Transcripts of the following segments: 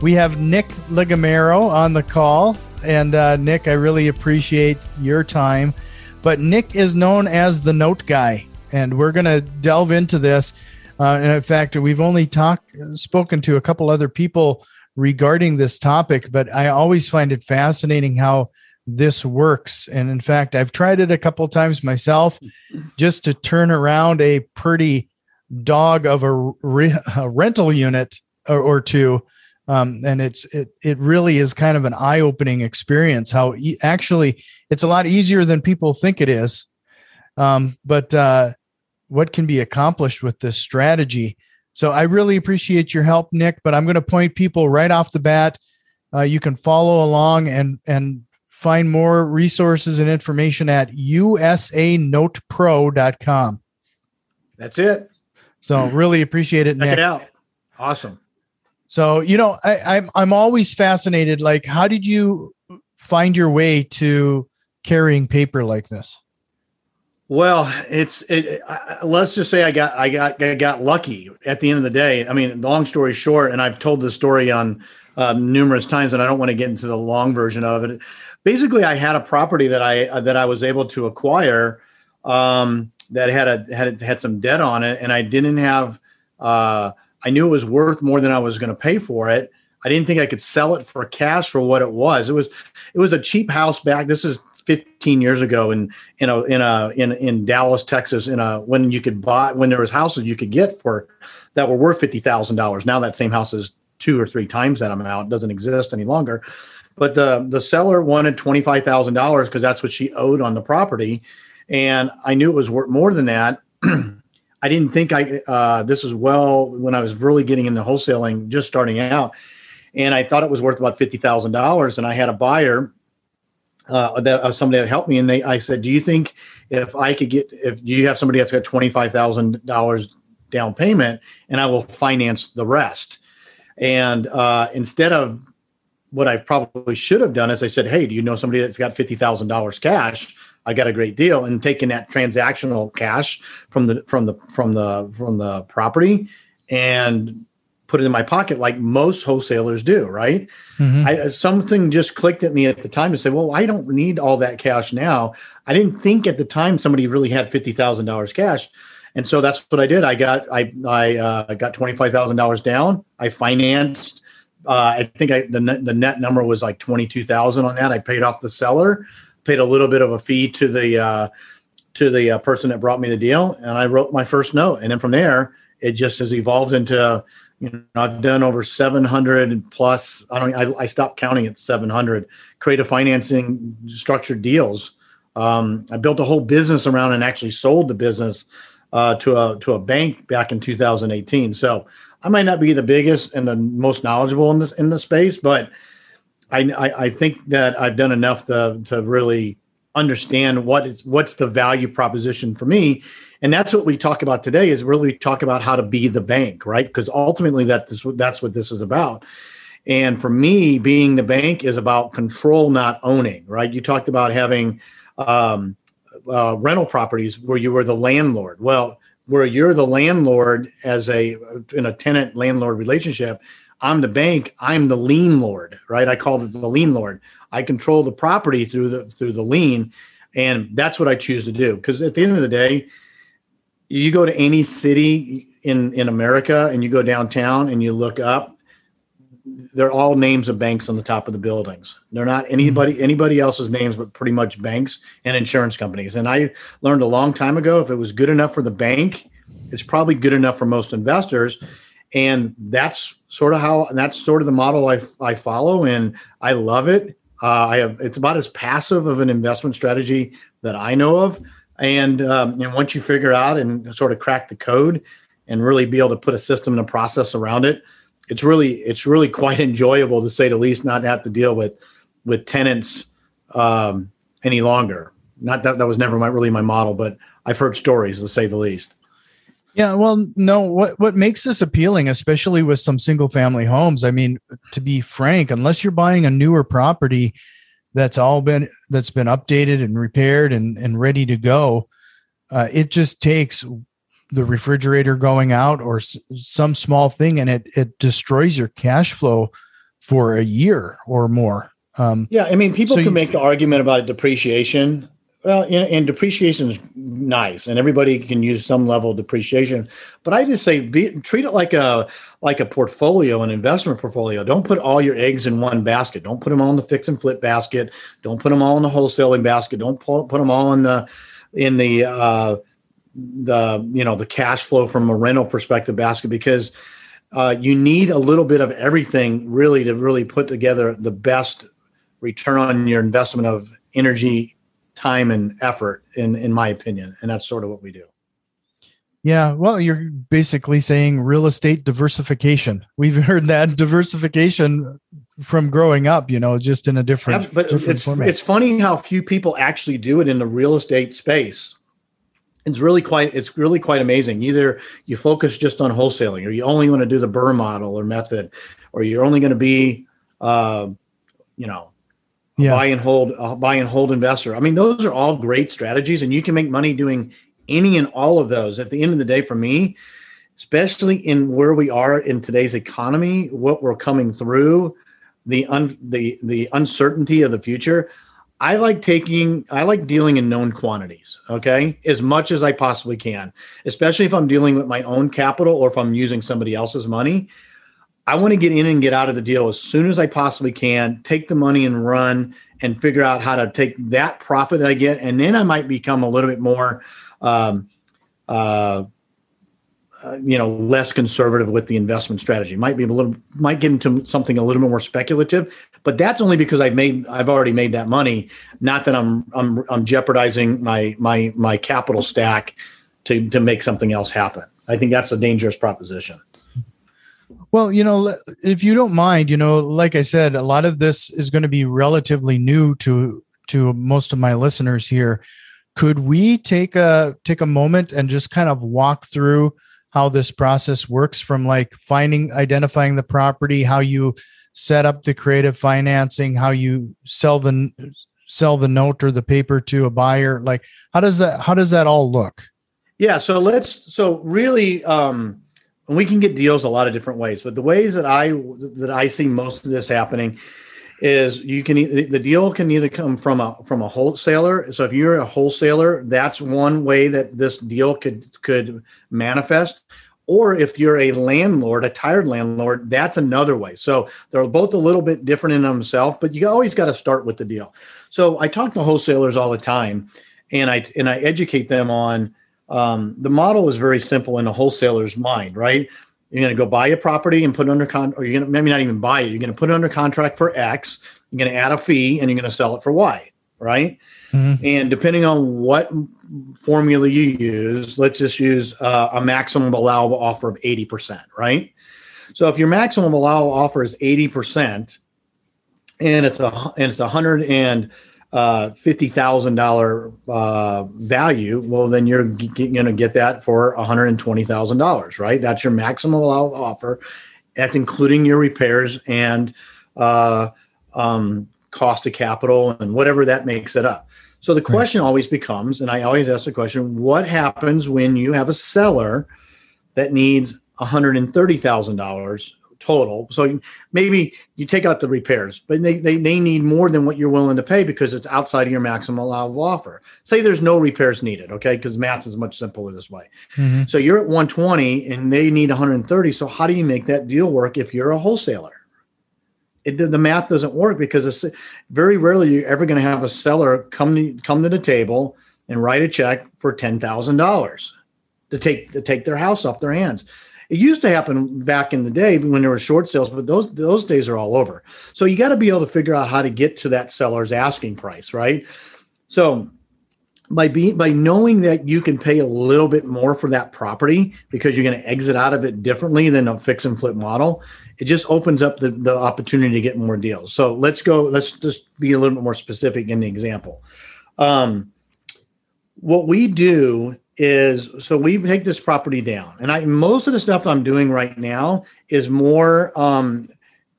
We have Nick Legamaro on the call. And uh, Nick, I really appreciate your time. But Nick is known as the note guy. And we're going to delve into this. Uh, and in fact, we've only talked, spoken to a couple other people regarding this topic, but I always find it fascinating how this works. And in fact, I've tried it a couple times myself just to turn around a pretty dog of a, re- a rental unit or, or two. Um, and it's it it really is kind of an eye opening experience. How e- actually it's a lot easier than people think it is. Um, but uh, what can be accomplished with this strategy? So I really appreciate your help, Nick. But I'm going to point people right off the bat. Uh, you can follow along and and find more resources and information at usanotepro.com. That's it. So really appreciate it. Check Nick. it out. Awesome. So you know, I, I'm I'm always fascinated. Like, how did you find your way to carrying paper like this? Well, it's it, I, let's just say I got I got I got lucky at the end of the day. I mean, long story short, and I've told this story on um, numerous times, and I don't want to get into the long version of it. Basically, I had a property that I uh, that I was able to acquire um, that had a had had some debt on it, and I didn't have. Uh, I knew it was worth more than I was going to pay for it. I didn't think I could sell it for cash for what it was. It was it was a cheap house back. This is 15 years ago in in a in a in in Dallas, Texas, in a when you could buy when there was houses you could get for that were worth fifty thousand dollars. Now that same house is two or three times that amount. It doesn't exist any longer. But the the seller wanted twenty five thousand dollars because that's what she owed on the property, and I knew it was worth more than that. I didn't think I uh, this was well when I was really getting into wholesaling, just starting out, and I thought it was worth about fifty thousand dollars. And I had a buyer uh, that uh, somebody that helped me, and they I said, "Do you think if I could get if you have somebody that's got twenty five thousand dollars down payment, and I will finance the rest?" And uh, instead of what I probably should have done is I said, "Hey, do you know somebody that's got fifty thousand dollars cash?" I got a great deal, and taking that transactional cash from the from the from the from the property and put it in my pocket like most wholesalers do. Right? Mm-hmm. I, something just clicked at me at the time to say, "Well, I don't need all that cash now." I didn't think at the time somebody really had fifty thousand dollars cash. And so that's what I did. I got I I uh, got twenty five thousand dollars down. I financed. Uh, I think I, the net, the net number was like twenty two thousand on that. I paid off the seller, paid a little bit of a fee to the uh, to the uh, person that brought me the deal, and I wrote my first note. And then from there, it just has evolved into you know I've done over seven hundred plus. I don't I, I stopped counting at seven hundred creative financing structured deals. Um, I built a whole business around and actually sold the business uh, to a to a bank back in 2018. So I might not be the biggest and the most knowledgeable in this in the space, but I, I, I think that I've done enough to to really understand what is what's the value proposition for me, and that's what we talk about today. Is really talk about how to be the bank, right? Because ultimately that this that's what this is about. And for me, being the bank is about control, not owning, right? You talked about having um, uh, rental properties where you were the landlord. Well, where you're the landlord as a in a tenant landlord relationship, I'm the bank. I'm the lien lord, right? I call it the lien lord. I control the property through the through the lien, and that's what I choose to do. Because at the end of the day, you go to any city in in America and you go downtown and you look up, they're all names of banks on the top of the buildings. They're not mm-hmm. anybody anybody else's names, but pretty much banks and insurance companies. And I learned a long time ago if it was good enough for the bank, it's probably good enough for most investors. And that's sort of how that's sort of the model I, I follow, and I love it. Uh, I have it's about as passive of an investment strategy that I know of. And um, and once you figure out and sort of crack the code and really be able to put a system and a process around it, it's really it's really quite enjoyable to say the least not have to deal with with tenants um, any longer. Not that that was never my really my model, but I've heard stories to say the least. Yeah, well, no. What what makes this appealing, especially with some single family homes? I mean, to be frank, unless you're buying a newer property that's all been that's been updated and repaired and and ready to go, uh, it just takes the refrigerator going out or s- some small thing, and it it destroys your cash flow for a year or more. Um, Yeah, I mean, people So can you- make the argument about depreciation. Well, and, and depreciation is nice, and everybody can use some level of depreciation. But I just say, be, treat it like a like a portfolio, an investment portfolio. Don't put all your eggs in one basket. Don't put them all in the fix and flip basket. Don't put them all in the wholesaling basket. Don't put, put them all in the in the uh, the you know the cash flow from a rental perspective basket because uh, you need a little bit of everything really to really put together the best return on your investment of energy, time, and effort. In in my opinion, and that's sort of what we do. Yeah, well, you're basically saying real estate diversification. We've heard that diversification from growing up, you know, just in a different, but different it's format. it's funny how few people actually do it in the real estate space. It's really quite it's really quite amazing. Either you focus just on wholesaling, or you only want to do the BRRRR model or method, or you're only going to be, uh, you know, Yeah. buy and hold, buy and hold investor. I mean, those are all great strategies, and you can make money doing any and all of those. At the end of the day, for me, especially in where we are in today's economy, what we're coming through, the un, the the uncertainty of the future. I like taking, I like dealing in known quantities, okay, as much as I possibly can, especially if I'm dealing with my own capital or if I'm using somebody else's money. I want to get in and get out of the deal as soon as I possibly can, take the money and run and figure out how to take that profit that I get. And then I might become a little bit more, um, uh, uh, you know, less conservative with the investment strategy. Might be a little, might get into something a little bit more speculative, but that's only because I've made, I've already made that money. Not that I'm, I'm, I'm jeopardizing my, my, my capital stack to, to make something else happen. I think that's a dangerous proposition. Well, you know, if you don't mind, you know, like I said, a lot of this is going to be relatively new to to most of my listeners here. Could we take a take a moment and just kind of walk through how this process works from like finding identifying the property, how you set up the creative financing, how you sell the sell the note or the paper to a buyer, like how does that how does that all look? Yeah, so let's so really um and we can get deals a lot of different ways, but the ways that I that I see most of this happening is you can the deal can either come from a from a wholesaler. So if you're a wholesaler, that's one way that this deal could could manifest. Or if you're a landlord, a tired landlord, that's another way. So they're both a little bit different in themselves, but you always got to start with the deal. So I talk to wholesalers all the time, and I and I educate them on um, the model is very simple in a wholesaler's mind, right? You're going to go buy a property and put it under con, or you're going to maybe not even buy it. You're going to put it under contract for X. You're going to add a fee, and you're going to sell it for Y, right? Mhm. And depending on what formula you use, let's just use uh, a maximum allowable offer of 80%, right? So if your maximum allowable offer is 80%, and it's a and it's a hundred and uh, fifty thousand dollar uh, value, well, then you're going to get that for one hundred and twenty thousand dollars, right? That's your maximum allowable offer. That's including your repairs and uh, um, cost of capital and whatever that makes it up. So the question always becomes, and I always ask the question: What happens when you have a seller that needs one hundred and thirty thousand dollars total? So maybe you take out the repairs, but they, they they need more than what you're willing to pay because it's outside of your maximum allowable offer. Say there's no repairs needed, okay? Because math is much simpler this way. Mhm. So you're at 120 and they need 130. So how do you make that deal work if you're a wholesaler? It, the math doesn't work because it's very rarely you're ever going to have a seller come to, come to the table and write a check for ten thousand dollars to take to take their house off their hands. It used to happen back in the day when there were short sales, but those those days are all over. So you got to be able to figure out how to get to that seller's asking price, right? So by being by knowing that you can pay a little bit more for that property because you're going to exit out of it differently than a fix and flip model it just opens up the, the opportunity to get more deals so let's go let's just be a little bit more specific in the example um, what we do is so we take this property down. And i most of the stuff i'm doing right now is more um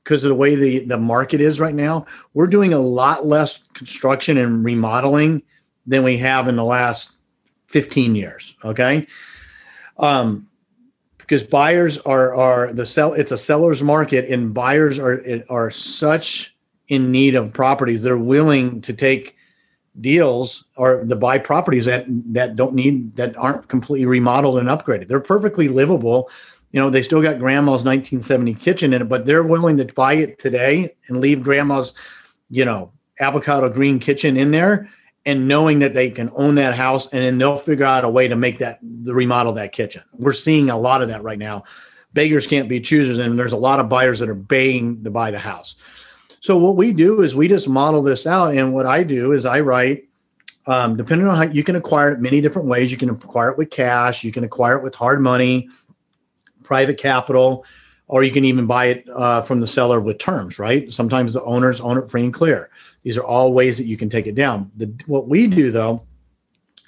because of the way the the market is right now we're doing a lot less construction and remodeling than we have in the last 15 years okay? Um because buyers are are the sell it's a seller's market and buyers are are such in need of properties they're willing to take deals or the buy properties that that don't need that aren't completely remodeled and upgraded. They're perfectly livable. You know, they still got grandma's 1970 kitchen in it, but they're willing to buy it today and leave grandma's, you know, avocado green kitchen in there and knowing that they can own that house and then they'll figure out a way to make that the remodel that kitchen. We're seeing a lot of that right now. Beggars can't be choosers, and there's a lot of buyers that are baying to buy the house. So what we do is we just model this out, and what I do is I write. Um, depending on how you can acquire it many different ways. You can acquire it with cash. You can acquire it with hard money, private capital, or you can even buy it uh, from the seller with terms. Right? Sometimes the owners own it free and clear. These are all ways that you can take it down. The, what we do though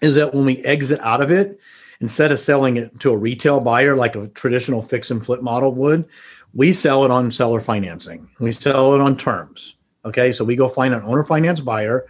is that when we exit out of it, instead of selling it to a retail buyer like a traditional fix and flip model would, we sell it on seller financing. We sell it on terms. Okay, so we go find an owner finance buyer.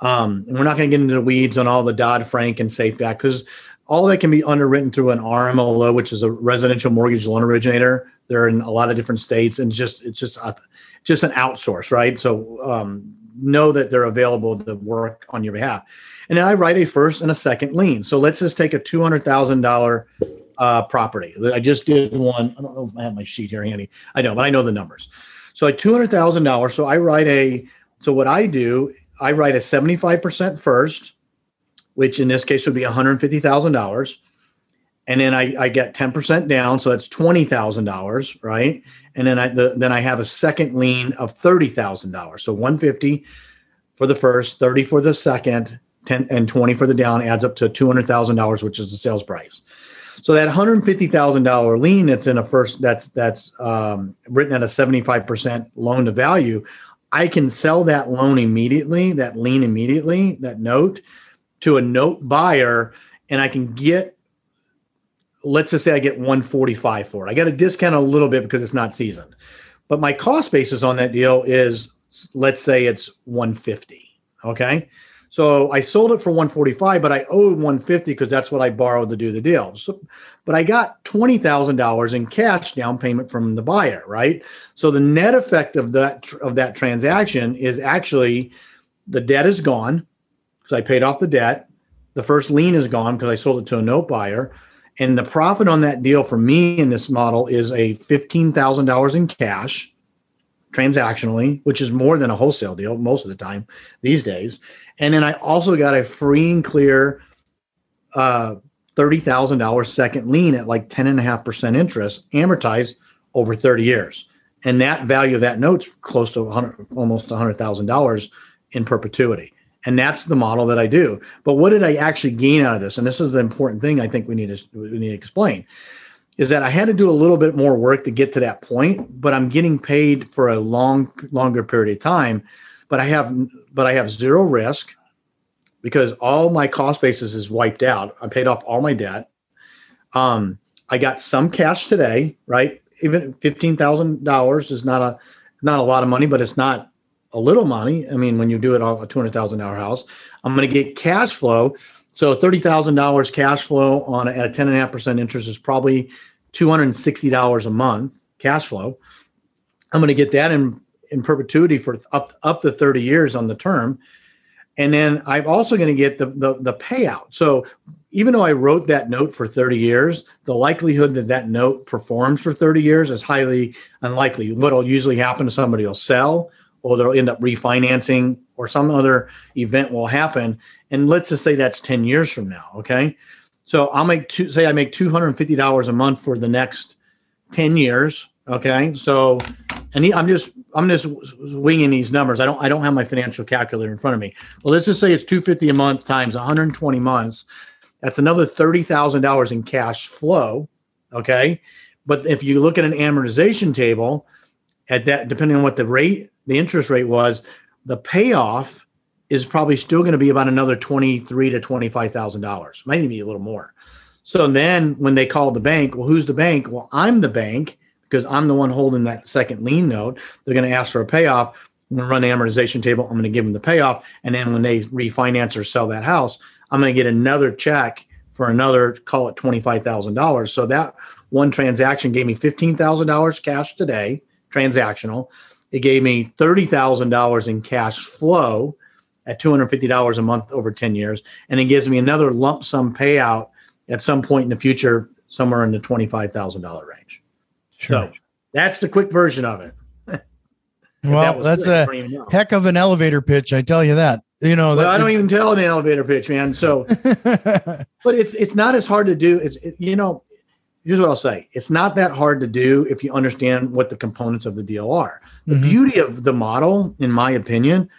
Um, and we're not going to get into the weeds on all the Dodd Frank and Safe Act because all that can be underwritten through an RMLO, which is a residential mortgage loan originator. They're in a lot of different states, and just it's just a, just an outsource, right? So um, know that they're available to work on your behalf. And then I write a first and a second lien. So let's just take a two hundred thousand dollar uh, property. I just did one. I don't know if I have my sheet here handy. I know, but I know the numbers. So at two hundred thousand dollars. So I write a. So what I do, I write a seventy five percent first, which in this case would be one hundred fifty thousand dollars, and then I, I get ten percent down, so that's twenty thousand dollars, right? And then I the, then I have a second lien of thirty thousand dollars. So one fifty for the first, thirty for the second, ten and twenty for the down adds up to two hundred thousand dollars, which is the sales price. So that hundred fifty thousand dollar lien that's in a first that's that's um, written at a seventy five percent loan to value, I can sell that loan immediately, that lien immediately, that note to a note buyer, and I can get. Let's just say I get 145 for it. I got a discount a little bit because it's not seasoned, but my cost basis on that deal is, let's say it's 150. Okay. So I sold it for 145, but I owed 150 because that's what I borrowed to do the deal. So, but I got $20,000 in cash down payment from the buyer, right? So the net effect of that of that transaction is actually the debt is gone because I paid off the debt. The first lien is gone because I sold it to a note buyer. And the profit on that deal for me in this model is a $15,000 in cash transactionally, which is more than a wholesale deal most of the time these days. And then I also got a free and clear uh, $30,000 second lien at like 10.5% interest amortized over 30 years. And that value of that note's close to 100, almost $100,000 in perpetuity. And that's the model that I do. But what did I actually gain out of this? And this is the important thing I think we need to, we need to explain is that I had to do a little bit more work to get to that point, but I'm getting paid for a long, longer period of time. But I have, but I have zero risk because all my cost basis is wiped out. I paid off all my debt. Um, I got some cash today, right? Even fifteen thousand dollars is not a not a lot of money, but it's not a little money. I mean, when you do it on a two hundred thousand dollar house, I'm going to get cash flow so thirty thousand dollars cash flow on a, at a ten and a half percent interest is probably two hundred and sixty dollars a month cash flow. I'm going to get that in in perpetuity for up up to thirty years on the term, and then I'm also going to get the, the the payout. So even though I wrote that note for 30 years, the likelihood that that note performs for 30 years is highly unlikely. What will usually happen to somebody will sell or they'll end up refinancing or some other event will happen. And let's just say that's 10 years from now. Okay. So I'll make two, say I make $250 a month for the next 10 years. Okay, so and he, I'm just I'm just winging these numbers. I don't I don't have my financial calculator in front of me. Well, let's just say it's 250 a month times 120 months. That's another thirty thousand dollars in cash flow. Okay, but if you look at an amortization table, at that depending on what the rate the interest rate was, the payoff is probably still going to be about another twenty three to twenty five thousand dollars. Might even be a little more. So then when they call the bank, well, who's the bank? Well, I'm the bank because I'm the one holding that second lien note. They're going to ask for a payoff. I'm going to run the amortization table. I'm going to give them the payoff. And then when they refinance or sell that house, I'm going to get another check for another, call it $25,000. So that one transaction gave me $15,000 cash today, transactional. It gave me $30,000 in cash flow at $250 a month over 10 years. And it gives me another lump sum payout at some point in the future, somewhere in the $25,000 range. Sure. So that's the quick version of it. well, that that's quick, a heck of an elevator pitch, I tell you that. You know, well, I don't even tell an elevator pitch, man. So, but it's it's not as hard to do. It's it, you know, here's what I'll say: it's not that hard to do if you understand what the components of the deal are. The mm-hmm. beauty of the model, in my opinion,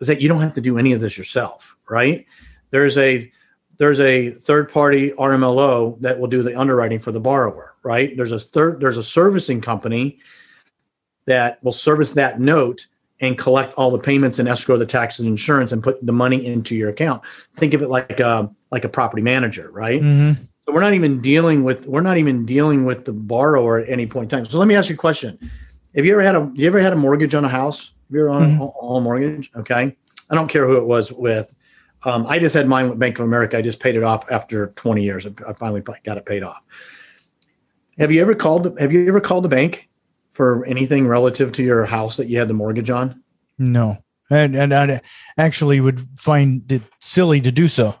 is that you don't have to do any of this yourself. Right? There's a there's a third party RMLO that will do the underwriting for the borrower, right? There's a third there's a servicing company that will service that note and collect all the payments and escrow the taxes and insurance and put the money into your account. Think of it like a like a property manager, right? Mm-hmm. So we're not even dealing with we're not even dealing with the borrower at any point in time. So let me ask you a question: Have you ever had a you ever had a mortgage on a house? Have you ever on mm-hmm. a, a mortgage? Okay, I don't care who it was with. Um, I just had mine with Bank of America. I just paid it off after 20 years. I finally got it paid off. Have you ever called? Have you ever called the bank for anything relative to your house that you had the mortgage on? No, and and I actually would find it silly to do so.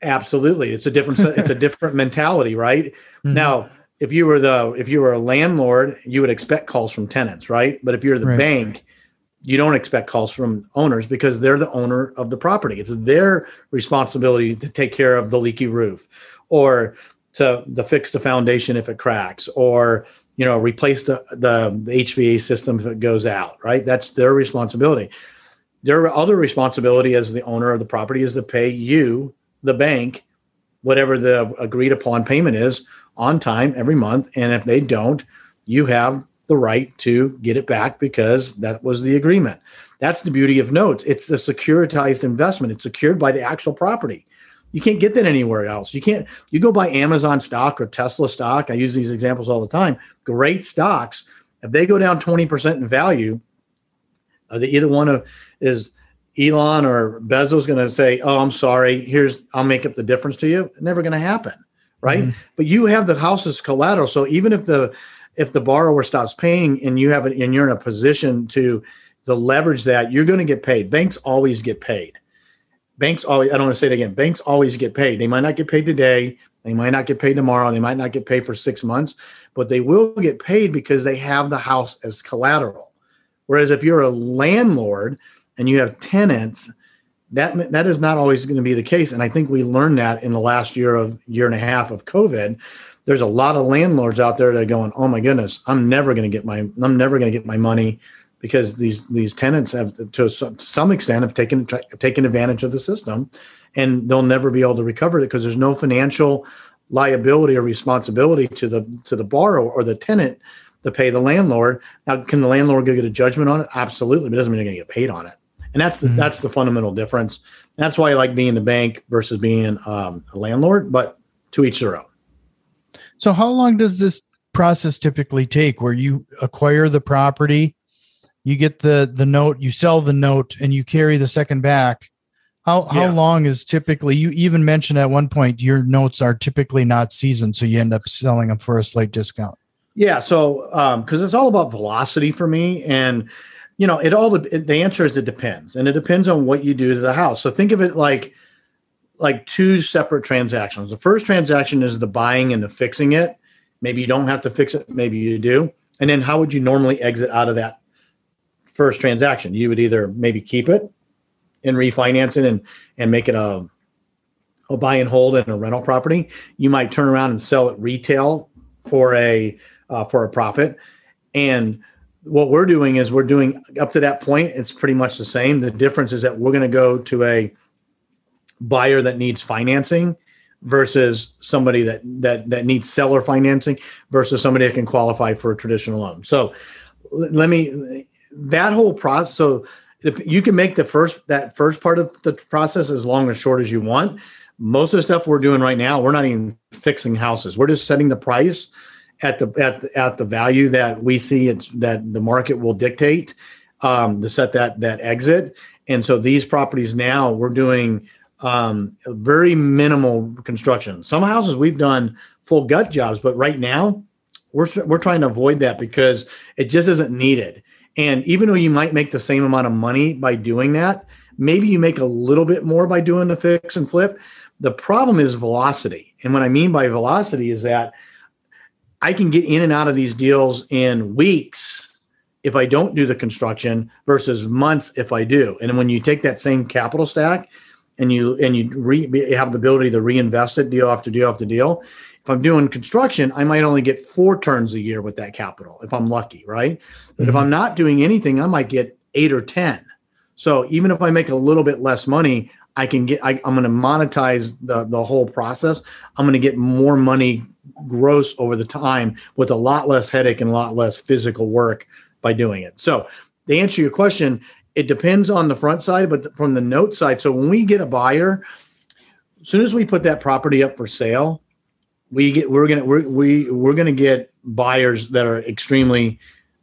Absolutely, it's a different it's a different mentality, right? Mm-hmm. Now, if you were the if you were a landlord, you would expect calls from tenants, right? But if you're the right. bank, you don't expect calls from owners because they're the owner of the property. It's their responsibility to take care of the leaky roof or to, to fix the foundation if it cracks or you know replace the, the, the HVAC system if it goes out, right? That's their responsibility. Their other responsibility as the owner of the property is to pay you, the bank, whatever the agreed upon payment is on time every month. And if they don't, you have the right to get it back because that was the agreement. That's the beauty of notes. It's a securitized investment. It's secured by the actual property. You can't get that anywhere else. You can't. You go buy Amazon stock or Tesla stock. I use these examples all the time. Great stocks. If they go down twenty percent in value, either one of is Elon or Bezos going to say, "Oh, I'm sorry. Here's I'll make up the difference to you." Never going to happen, right? Mm-hmm. But you have the house as collateral. So even if the if the borrower stops paying and you have it and you're in a position to to leverage that, you're going to get paid. Banks always get paid. Banks always, I don't want to say it again. Banks always get paid. They might not get paid today. They might not get paid tomorrow. They might not get paid for six months, but they will get paid because they have the house as collateral. Whereas if you're a landlord and you have tenants, that that is not always going to be the case. And I think we learned that in the last year of year and a half of COVID, there's a lot of landlords out there that are going, oh my goodness, I'm never going to get my I'm never going to get my money because these these tenants have to some extent have taken taken advantage of the system, and they'll never be able to recover it because there's no financial liability or responsibility to the to the borrower or the tenant to pay the landlord. Now, can the landlord go get a judgment on it? Absolutely, but it doesn't mean they're going to get paid on it. And that's the, mm-hmm. that's the fundamental difference. That's why I like being the bank versus being um, a landlord. But to each their own. So, how long does this process typically take where you acquire the property, you get the, the note, you sell the note, and you carry the second back? How, how yeah. long is typically, you even mentioned at one point, your notes are typically not seasoned, so you end up selling them for a slight discount. Yeah. So, because um, it's all about velocity for me. And, you know, it all, the answer is it depends. And it depends on what you do to the house. So, think of it like, like two separate transactions. The first transaction is the buying and the fixing it. Maybe you don't have to fix it, maybe you do. And then how would you normally exit out of that first transaction? You would either maybe keep it and refinance it and and make it a a buy and hold and a rental property. You might turn around and sell it retail for a uh, for a profit. And what we're doing is we're doing up to that point, it's pretty much the same. The difference is that we're going to go to a buyer that needs financing versus somebody that that that needs seller financing versus somebody that can qualify for a traditional loan. So let me that whole process so you can make the first that first part of the process as long or short as you want most of the stuff we're doing right now we're not even fixing houses we're just setting the price at the at the, at the value that we see it's that the market will dictate um, to set that that exit and so these properties now we're doing um, very minimal construction some houses we've done full gut jobs but right now we're we're trying to avoid that because it just isn't needed and even though you might make the same amount of money by doing that, maybe you make a little bit more by doing the fix and flip. The problem is velocity. And what I mean by velocity is that I can get in and out of these deals in weeks if I don't do the construction versus months if I do. And when you take that same capital stack and you and you re, have the ability to reinvest it deal after deal after deal, if I'm doing construction, I might only get four turns a year with that capital if I'm lucky, right? But mm-hmm. if I'm not doing anything, I might get eight or 10. So even if I make a little bit less money, I can get, I, am going to monetize the, the whole process. I'm going to get more money gross over the time with a lot less headache and a lot less physical work by doing it. So to answer your question, it depends on the front side, but from the note side. So when we get a buyer, as soon as we put that property up for sale, we get we're gonna we're, we we're gonna get buyers that are extremely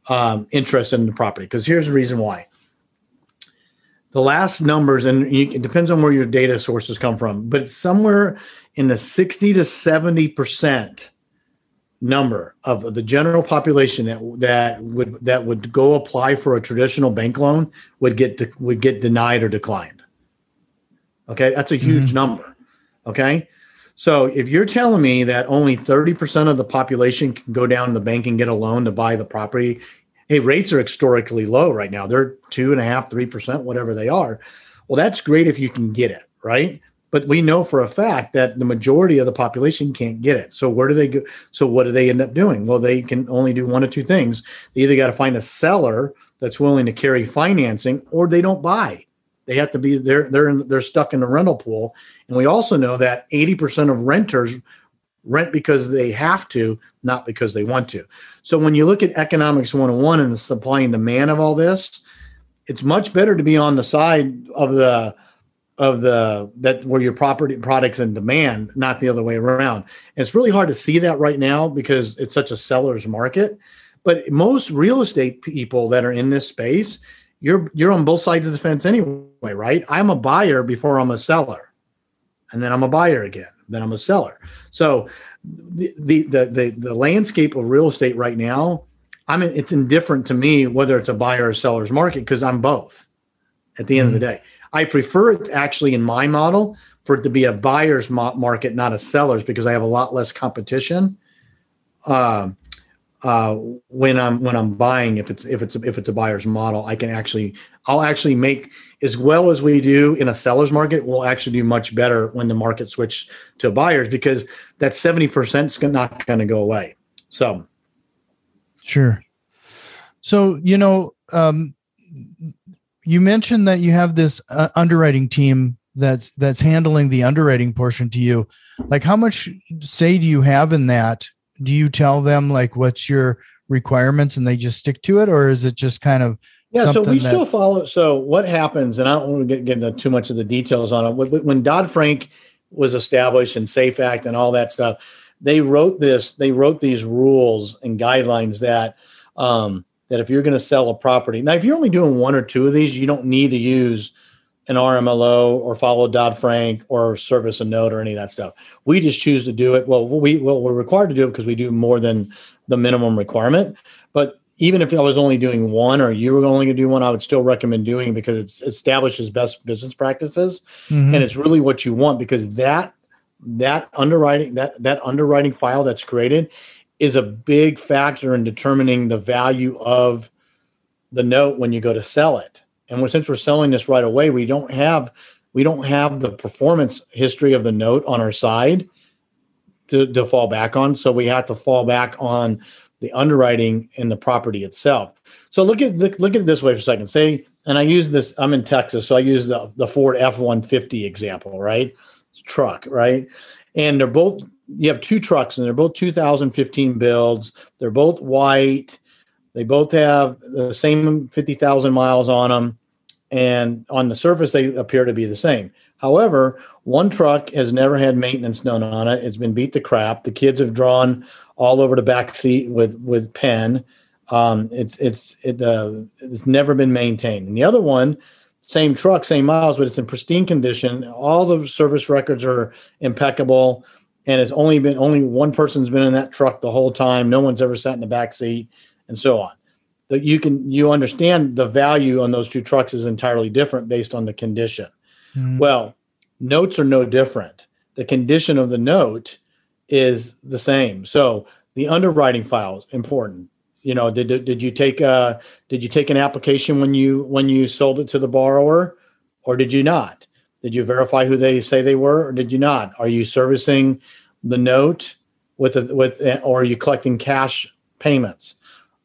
um, interested in the property because here's the reason why the last numbers and you, it depends on where your data sources come from but somewhere in the 60 to 70 percent number of the general population that that would that would go apply for a traditional bank loan would get de, would get denied or declined. Okay? That's a huge mm-hmm. number. Okay? So if you're telling me that only 30% of the population can go down to the bank and get a loan to buy the property, hey, rates are historically low right now. They're two and a half, three percent, whatever they are. Well, that's great if you can get it, right? But we know for a fact that the majority of the population can't get it. So where do they go? So what do they end up doing? Well, they can only do one of two things. They either got to find a seller that's willing to carry financing, or they don't buy. They have to be they're they're in, they're stuck in the rental pool, and we also know that eighty percent of renters rent because they have to, not because they want to. So when you look at economics 101 and the supply and demand of all this, it's much better to be on the side of the of the that where your property products in demand, not the other way around. And it's really hard to see that right now because it's such a seller's market. But most real estate people that are in this space, you're you're on both sides of the fence anyway, right? I'm a buyer before I'm a seller, and then I'm a buyer again, then I'm a seller. So the the the the, landscape of real estate right now, I mean, it's indifferent to me whether it's a buyer or seller's market because I'm both. At the end mm-hmm. of the mm-hmm. day, I prefer it actually in my model for it to be a buyer's market, not a seller's, because I have a lot less competition. Um, uh, when I'm when I'm buying if it's if it's if it's a buyer's model I can actually I'll actually make as well as we do in a seller's market we'll actually do much better when the market switch to buyers because that 70% is not going to go away. So. Sure. So you know um, you mentioned that you have this uh, underwriting team that's that's handling the underwriting portion to you. Like how much say do you have in that? Do you tell them like what's your requirements and they just stick to it or is it just kind of yeah so we that- still follow so what happens and i don't want to get, get into too much of the details on it when dodd-frank was established and safe act and all that stuff they wrote this they wrote these rules and guidelines that um, that if you're going to sell a property now if you're only doing one or two of these you don't need to use an RMLO or follow Dodd Frank or service a note or any of that stuff. We just choose to do it. Well, we well we're required to do it because we do more than the minimum requirement. But even if I was only doing one or you were only going to do one, I would still recommend doing because it's establishes best business practices, mm-hmm. and it's really what you want because that that underwriting that that underwriting file that's created is a big factor in determining the value of the note when you go to sell it and since we're selling this right away, we don't have we don't have the performance history of the note on our side to, to fall back on. So we have to fall back on the underwriting and the property itself. So look at look, look at it this way for a second. Say, and I use this. I'm in Texas, so I use the the Ford F one fifty example, right? Truck, right? And they're both. You have two trucks, and they're both 2015 builds. They're both white. They both have the same 50,000 miles on them, and on the surface they appear to be the same. However, one truck has never had maintenance done on it. It's been beat to crap. The kids have drawn all over the back seat with with pen. Um, it's it's it, uh, it's never been maintained. And the other one, same truck, same miles, but it's in pristine condition. All the service records are impeccable, and it's only been only one person's been in that truck the whole time. No one's ever sat in the back seat, and so on. That you can you understand the value on those two trucks is entirely different based on the condition. Mm-hmm. Well, notes are no different. The condition of the note is the same. So the underwriting file is important. You know, did did you take a did you take an application when you when you sold it to the borrower, or did you not? Did you verify who they say they were, or did you not? Are you servicing the note with the, with, or are you collecting cash payments?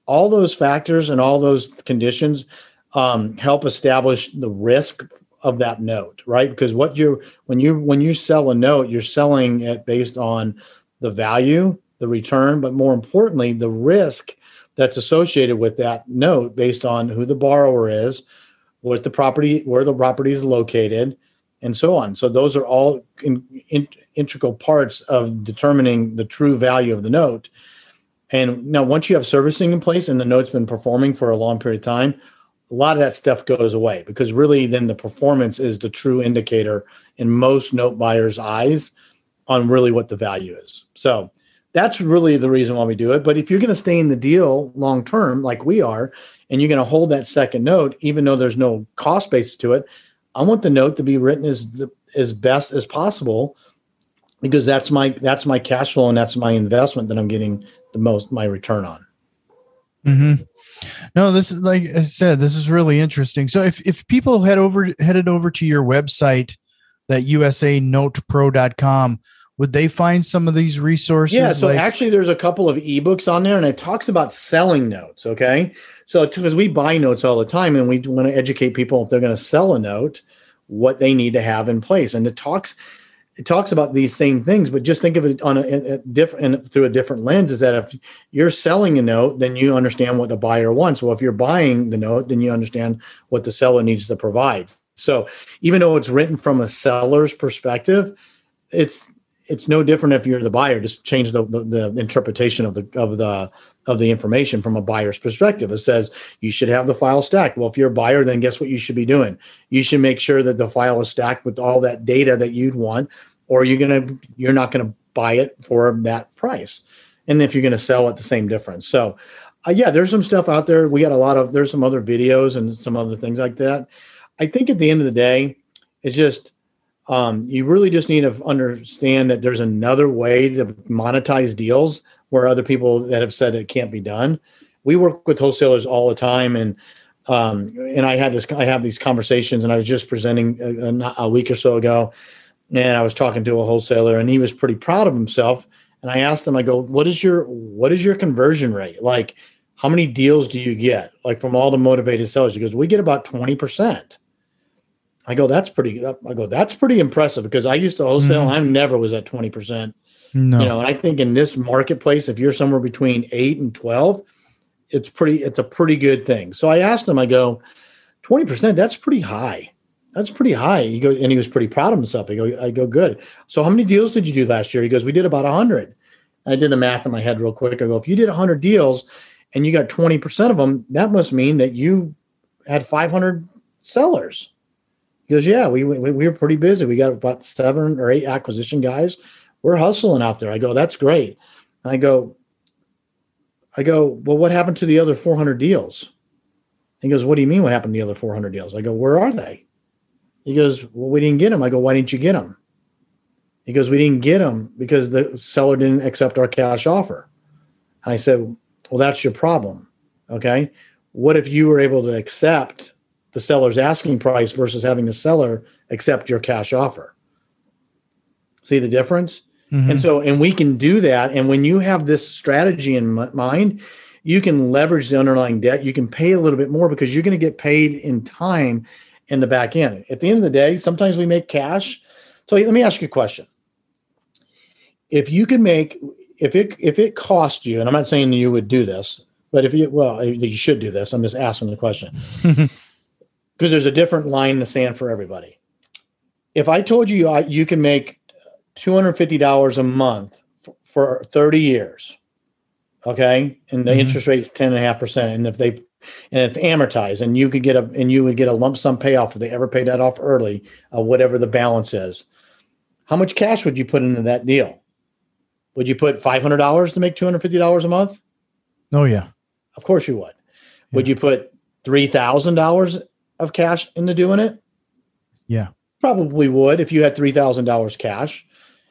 All those factors and all those conditions um, help establish the risk of that note, right? Because what you when you when you sell a note, you're selling it based on the value, the return, but more importantly, the risk that's associated with that note based on who the borrower is, what the property, where the property is located, and so on. So those are all in, in, integral parts of determining the true value of the note. And now, once you have servicing in place and the note's been performing for a long period of time, a lot of that stuff goes away because really then the performance is the true indicator in most note buyers' eyes on really what the value is. So that's really the reason why we do it. But if you're going to stay in the deal long term, like we are, and you're going to hold that second note, even though there's no cost basis to it, I want the note to be written as the, as best as possible because that's my that's my cash flow and that's my investment that I'm getting the most my return on. Mm-hmm. No, this is like I said, this is really interesting. So if if people head over headed over to your website, that usanotepro.com, would they find some of these resources? Yeah, so like- actually there's a couple of ebooks on there and it talks about selling notes, okay? So because we buy notes all the time and we want to educate people if they're going to sell a note, what they need to have in place. And it talks it talks about these same things, but just think of it on a, a different through a different lens. Is that if you're selling a note, then you understand what the buyer wants. Well, if you're buying the note, then you understand what the seller needs to provide. So even though it's written from a seller's perspective, it's it's no different if you're the buyer. Just change the, the, the interpretation of the of the of the information from a buyer's perspective. It says you should have the file stacked. Well, if you're a buyer, then guess what you should be doing? You should make sure that the file is stacked with all that data that you'd want or you're gonna you're not gonna buy it for that price. And if you're gonna sell at the same difference. So uh, yeah, there's some stuff out there. We got a lot of there's some other videos and some other things like that. I think at the end of the day, it's just um, you really just need to understand that there's another way to monetize deals where other people that have said it can't be done. We work with wholesalers all the time, and um, and I had this I have these conversations, and I was just presenting a, a week or so ago and I was talking to a wholesaler and he was pretty proud of himself. And I asked him, I go, what is your what is your conversion rate? Like, how many deals do you get? Like from all the motivated sellers? He goes, we get about 20%. I go, that's pretty I go, that's pretty impressive because I used to wholesale, mm. I never was at 20%. No. You know, and I think in this marketplace, if you're somewhere between eight and 12, it's pretty, it's a pretty good thing. So I asked him, I go, 20%, that's pretty high that's pretty high. He goes, and he was pretty proud of himself. I go, I go, good. So how many deals did you do last year? He goes, we did about hundred. I did the math in my head real quick. I go, if you did hundred deals and you got 20% of them, that must mean that you had 500 sellers. He goes, yeah, we, we, we were pretty busy. We got about seven or eight acquisition guys. We're hustling out there. I go, that's great. And I go, I go, well, what happened to the other 400 deals? He goes, what do you mean? What happened to the other 400 deals? I go, where are they? He goes, Well, we didn't get them. I go, Why didn't you get them? He goes, We didn't get them because the seller didn't accept our cash offer. I said, Well, that's your problem. Okay. What if you were able to accept the seller's asking price versus having the seller accept your cash offer? See the difference? Mm-hmm. And so, and we can do that. And when you have this strategy in mind, you can leverage the underlying debt. You can pay a little bit more because you're going to get paid in time in the back end. At the end of the day, sometimes we make cash. So let me ask you a question. If you can make, if it if it cost you, and I'm not saying you would do this, but if you well, you should do this. I'm just asking the question because there's a different line in the sand for everybody. If I told you you can make $250 a month for, for 30 years. Okay. And the mm-hmm. interest rate is 10.5%. And if they, and it's amortized and you could get a, and you would get a lump sum payoff if they ever pay that off early, uh, whatever the balance is. How much cash would you put into that deal? Would you put $500 to make $250 a month? Oh, yeah. Of course you would. Yeah. Would you put $3,000 of cash into doing it? Yeah. Probably would if you had $3,000 cash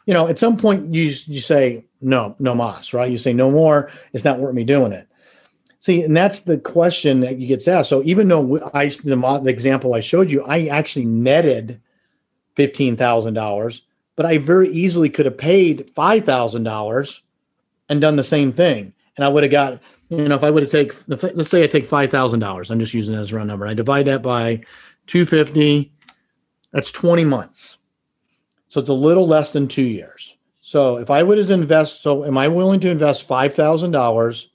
you know, at some point you you say no, no mas, right? You say no more. It's not worth me doing it. See, and that's the question that you get asked. So even though I the, the example I showed you, I actually netted fifteen thousand dollars, but I very easily could have paid five thousand dollars and done the same thing, and I would have got you know if I would have take let's say I take five thousand dollars. I'm just using it as a round number. I divide that by two fifty. That's twenty months. So it's a little less than two years. So if I would invest, so am I willing to invest five thousand dollars,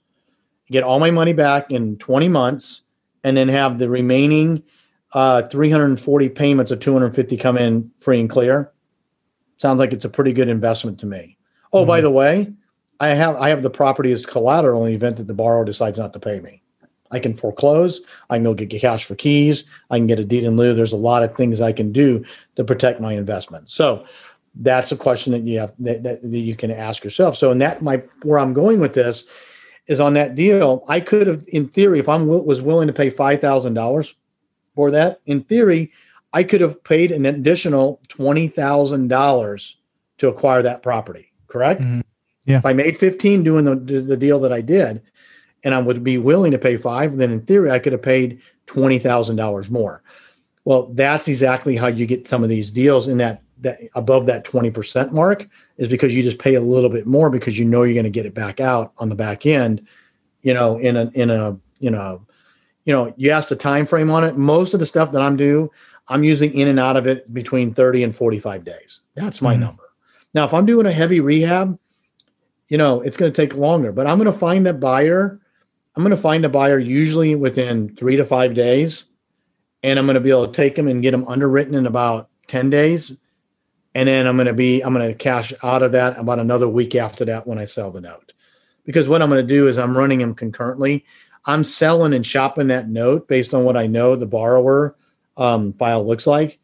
get all my money back in twenty months, and then have the remaining uh, 340 payments of 250 come in free and clear? Sounds like it's a pretty good investment to me. Oh, mm-hmm. by the way, I have I have the property as collateral in the event that the borrower decides not to pay me. I can foreclose. I can go get cash for keys. I can get a deed in lieu. There's a lot of things I can do to protect my investment. So that's a question that you have that, that, that you can ask yourself. So, in that my where I'm going with this is on that deal. I could have, in theory, if I was willing to pay five thousand dollars for that, in theory, I could have paid an additional twenty thousand dollars to acquire that property. Correct? Mm-hmm. Yeah. If I made fifteen doing the the deal that I did, and I would be willing to pay five, then in theory, I could have paid $20,000 more. Well, that's exactly how you get some of these deals in that, that above that 20% mark is because you just pay a little bit more because you know you're going to get it back out on the back end, you know, in a, in a, you know, you know, you asked a time frame on it. Most of the stuff that I'm do, I'm using in and out of it between 30 and 45 days. That's my mm-hmm. number. Now, if I'm doing a heavy rehab, you know, it's going to take longer, but I'm going to find that buyer I'm going to find a buyer usually within three to five days, and I'm going to be able to take them and get them underwritten in about 10 days. And then I'm going to be, I'm going to cash out of that about another week after that when I sell the note. Because what I'm going to do is I'm running them concurrently. I'm selling and shopping that note based on what I know the borrower um, file looks like.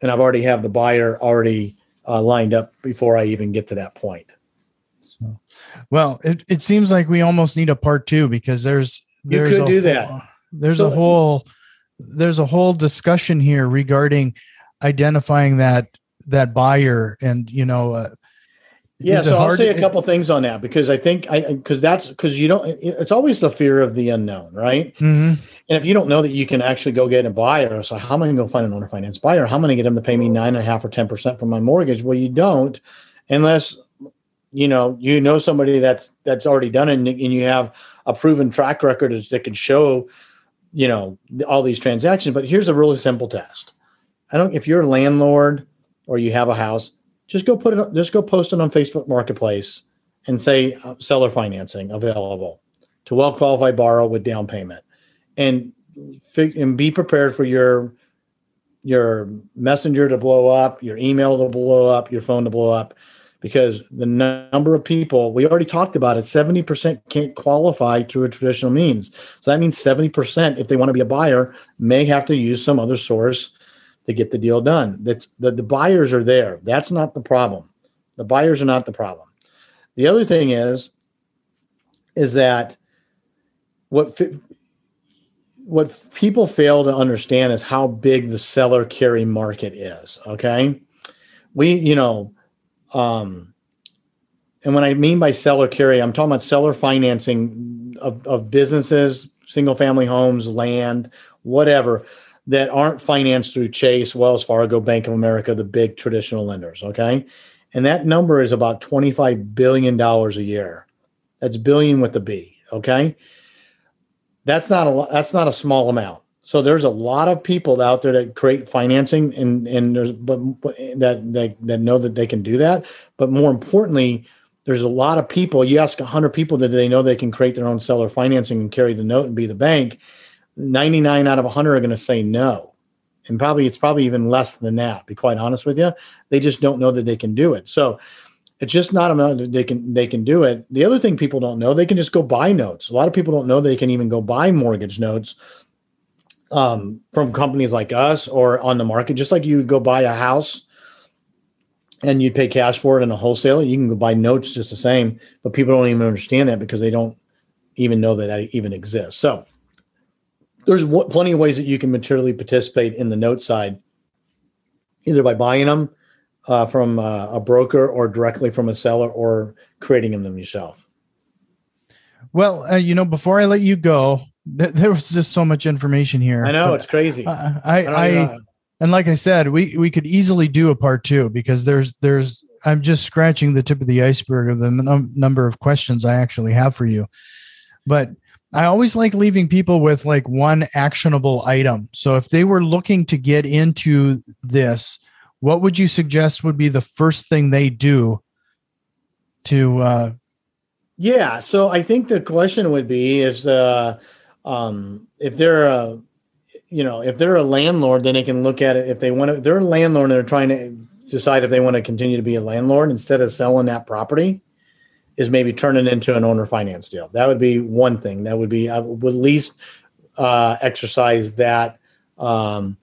And I've already have the buyer already uh, lined up before I even get to that point. Well, it, it seems like we almost need a part two because there's there's you could do that. There's so, a whole there's a whole discussion here regarding identifying that that buyer and you know uh, yeah so i'll say a couple things on that because i think i because that's because you don't it's always the fear of the unknown right mm-hmm. and if you don't know that you can actually go get a buyer so how am i going to go find an owner finance buyer how am i going to get them to pay me nine and a half or ten percent for my mortgage well you don't unless you know you know somebody that's that's already done it and, and you have a proven track record that can show you know all these transactions. But here's a really simple test. I don't if you're a landlord or you have a house just go put it just go post it on facebook marketplace and say uh, seller financing available to well qualified borrow with down payment. And and be prepared for your your messenger to blow up your email to blow up your phone to blow up because the number of people we already talked about it 70% can't qualify through a traditional means. So that means 70% if they want to be a buyer may have to use some other source to get the deal done. That's the, the buyers are there. That's not the problem. The buyers are not the problem. The other thing is is that what what people fail to understand is how big the seller carry market is okay? We you know um, and when I mean by seller carry, I'm talking about seller financing of, of businesses, single family homes, land, whatever that aren't financed through Chase, Wells Fargo, Bank of America, the big traditional lenders. Okay. and that number is about $25 billion a year. That's billion with a B. Okay. That's not a that's not a small amount. So there's a lot of people out there that create financing and and there's but, that, that that know that they can do that. But more importantly, there's a lot of people. You ask 100 people that they know they can create their own seller financing and carry the note and be the bank. 99 out of 100 are going to say no. And probably it's probably even less than that, be quite honest with you. They just don't know that they can do it. So it's just not amount that they can they can do it. The other thing people don't know, they can just go buy notes. A lot of people don't know they can even go buy mortgage notes um, from companies like us or on the market, just like you go buy a house and you'd pay cash for it in a wholesaler. You can go buy notes just the same, but people don't even understand that because they don't even know that that even exists. So there's w- plenty of ways that you can materially participate in the note side, either by buying them uh, from uh, a broker or directly from a seller or creating them yourself. Well, uh, you know, before I let you go, th- there was just so much information here. I know it's crazy. I, I, I and like I said, we we could easily do a part two because there's there's I'm just scratching the tip of the iceberg of the num- number of questions I actually have for you. But I always like leaving people with like one actionable item. So if they were looking to get into this, what would you suggest would be the first thing they do to uh yeah so i think the question would be is uh um if they're a you know if they're a landlord then they can look at it if they want to they're a landlord and they're trying to decide if they want to continue to be a landlord instead of selling that property is maybe turning into an owner finance deal. That would be one thing. That would be i would at least uh exercise that um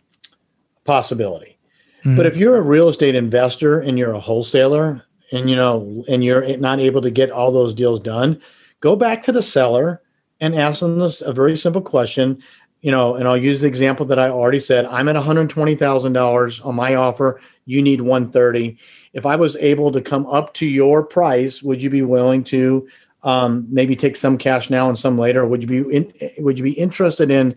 possibility. Mm-hmm. But if you're a real estate investor and you're a wholesaler and you know and you're not able to get all those deals done, go back to the seller and ask them this a very simple question. You know, and I'll use the example that I already said. I'm at $120,000 on my offer. You need 130. If I was able to come up to your price, would you be willing to um, maybe take some cash now and some later? Would you be in, would you be interested in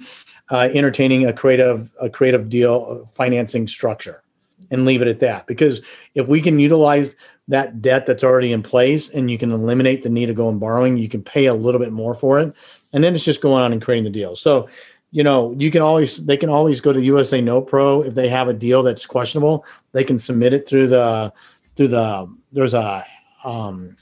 uh, entertaining a creative a creative deal financing structure? And leave it at that. Because if we can utilize that debt that's already in place and you can eliminate the need of going borrowing, you can pay a little bit more for it. And then it's just going on and creating the deal. So, you know, you can always they can always go to USA Note Pro if they have a deal that's questionable. They can submit it through the through the there's a um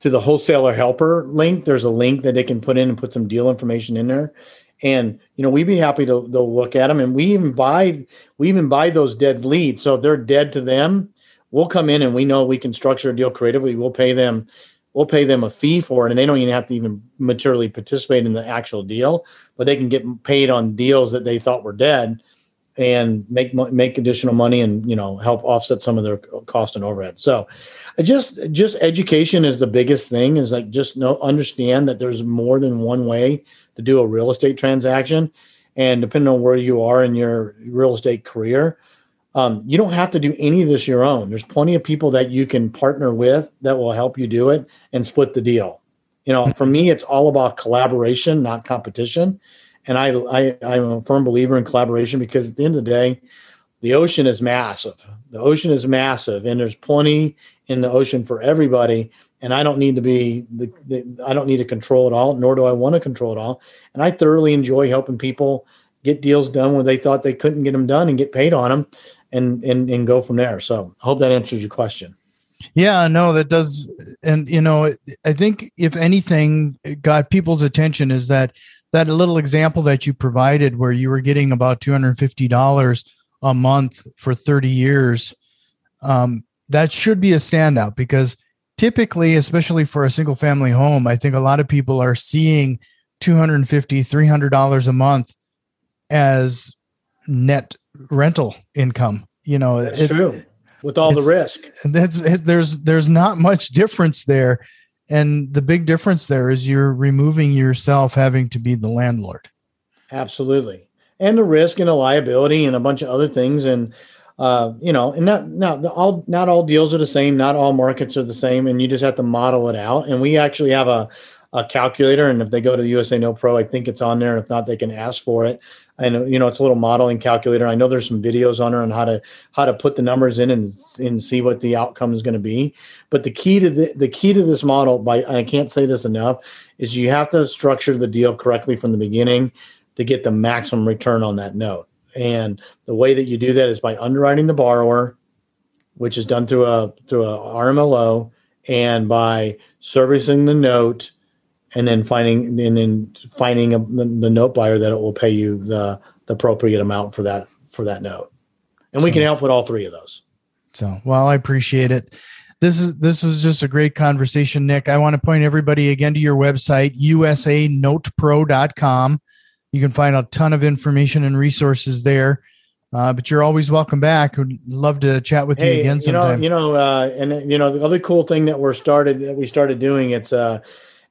to the wholesaler helper link. There's a link that they can put in and put some deal information in there and you know we'd be happy to, look at them and we even buy we even buy those dead leads. So if they're dead to them we'll come in and we know we can structure a deal creatively. We'll pay them we'll pay them a fee for it. And they don't even have to even materially participate in the actual deal but they can get paid on deals that they thought were dead and make make additional money and you know help offset some of their cost and overhead so just just education is the biggest thing is like just know understand that there's more than one way to do a real estate transaction. And depending on where you are in your real estate career, um, you don't have to do any of this your own. There's plenty of people that you can partner with that will help you do it and split the deal. You know, for me, it's all about collaboration, not competition. And I, I, I'm a firm believer in collaboration because at the end of the day, the ocean is massive. The ocean is massive, and there's plenty in the ocean for everybody and I don't need to be the, the, I don't need to control it all, nor do I want to control it all. And I thoroughly enjoy helping people get deals done when they thought they couldn't get them done and get paid on them, and and and go from there. So I hope that answers your question. Yeah, no, that does. And you know, I think if anything got people's attention is that that little example that you provided where you were getting about two hundred fifty dollars a month for thirty years. Um, that should be a standout because typically, especially for a single family home, I think a lot of people are seeing 250 $300 a month as net rental income. You know, that's it, true. With all the risk, that's it, there's there's not much difference there, and the big difference there is you're removing yourself having to be the landlord. Absolutely, and the risk and the liability and a bunch of other things, and uh, you know, and not not all not all deals are the same, not all markets are the same, and you just have to model it out. And we actually have a a calculator, and if they go to the USA Note Pro, I think it's on there. And If not, they can ask for it. And you know it's a little modeling calculator. I know there's some videos on there on how to how to put the numbers in and and see what the outcome is going to be. But the key to the, the key to this model, by I can't say this enough, is you have to structure the deal correctly from the beginning to get the maximum return on that note. And the way that you do that is by underwriting the borrower, which is done through a through a RMLO, and by servicing the note and then finding and then finding a, the, the, note buyer that it will pay you the the appropriate amount for that for that note. And we can help with all three of those. So well i appreciate it. This is this was just a great conversation nick. I want to point everybody again to your website usanotepro.com you can find a ton of information and resources there. Uh, but you're always welcome back. Would love to chat with hey, you again sometime. You know, you know, uh, and you know the other cool thing that we're started that we started doing it's uh,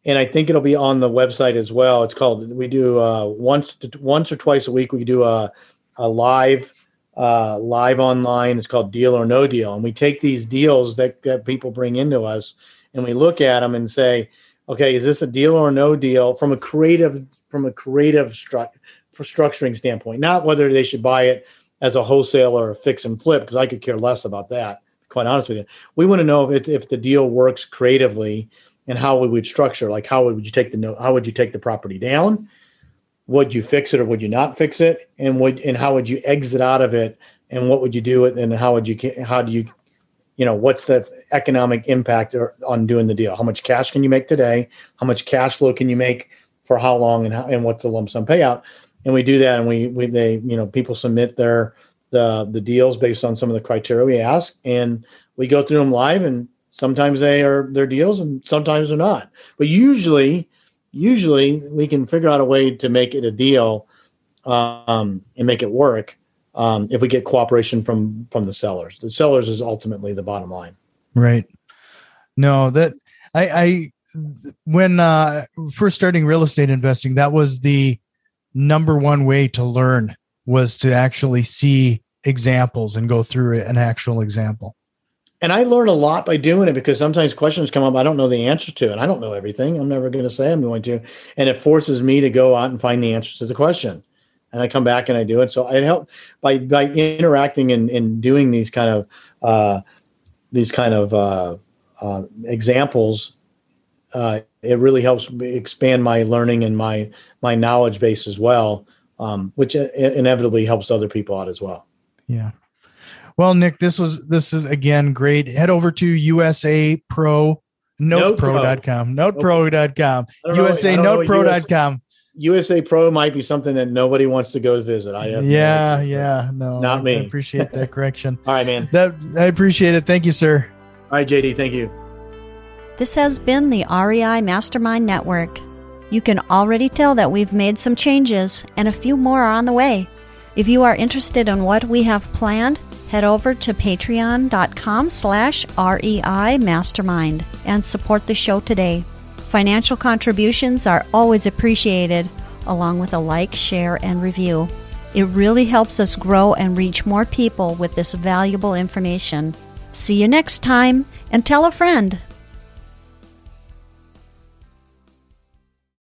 and I think it'll be on the website as well. It's called we do uh, once to, once or twice a week. We do a a live uh, live online. It's called Deal or No Deal, and we take these deals that that people bring into us, and we look at them and say, okay, is this a deal or no deal from a creative from a creative stru- structuring standpoint? Not whether they should buy it as a wholesale or a fix and flip, because I could care less about that. Quite honest with you, we want to know if it, if the deal works creatively and how we would structure like how would you take the note how would you take the property down? Would you fix it or would you not fix it? And would and how would you exit out of it? And what would you do it? And how would you how do you you know what's the economic impact on doing the deal? How much cash can you make today? How much cash flow can you make for how long and how, and what's the lump sum payout? And we do that and we we they you know people submit their the the deals based on some of the criteria we ask and we go through them live and Sometimes they are their deals and sometimes they're not. But usually, usually we can figure out a way to make it a deal um, and make it work um, if we get cooperation from from the sellers. The sellers is ultimately the bottom line. Right. No, that I, I when uh, first starting real estate investing, that was the number one way to learn was to actually see examples and go through an actual example and I learn a lot by doing it because sometimes questions come up I don't know the answer to, and I don't know everything. I'm never going to say I'm going to, and it forces me to go out and find the answer to the question, and I come back and I do it. So I help by by interacting and, and doing these kind of uh, these kind of uh, uh, examples. Uh, it really helps expand my learning and my my knowledge base as well, um, which inevitably helps other people out as well. Yeah. Well, Nick, this was this is again great. Head over to USA Pro notepro.com. Notepro.com. USA notepro.com. USA Pro might be something that nobody wants to go visit. I have yeah, no yeah, no, not me. I appreciate that correction. All right, man. That I appreciate it. Thank you, sir. All right, JD. Thank you. This has been the REI Mastermind Network. You can already tell that we've made some changes, and a few more are on the way. If you are interested in what we have planned, head over to patreon.com slash REI Mastermind and support the show today. Financial contributions are always appreciated, along with a like, share, and review. It really helps us grow and reach more people with this valuable information. See you next time, and tell a friend.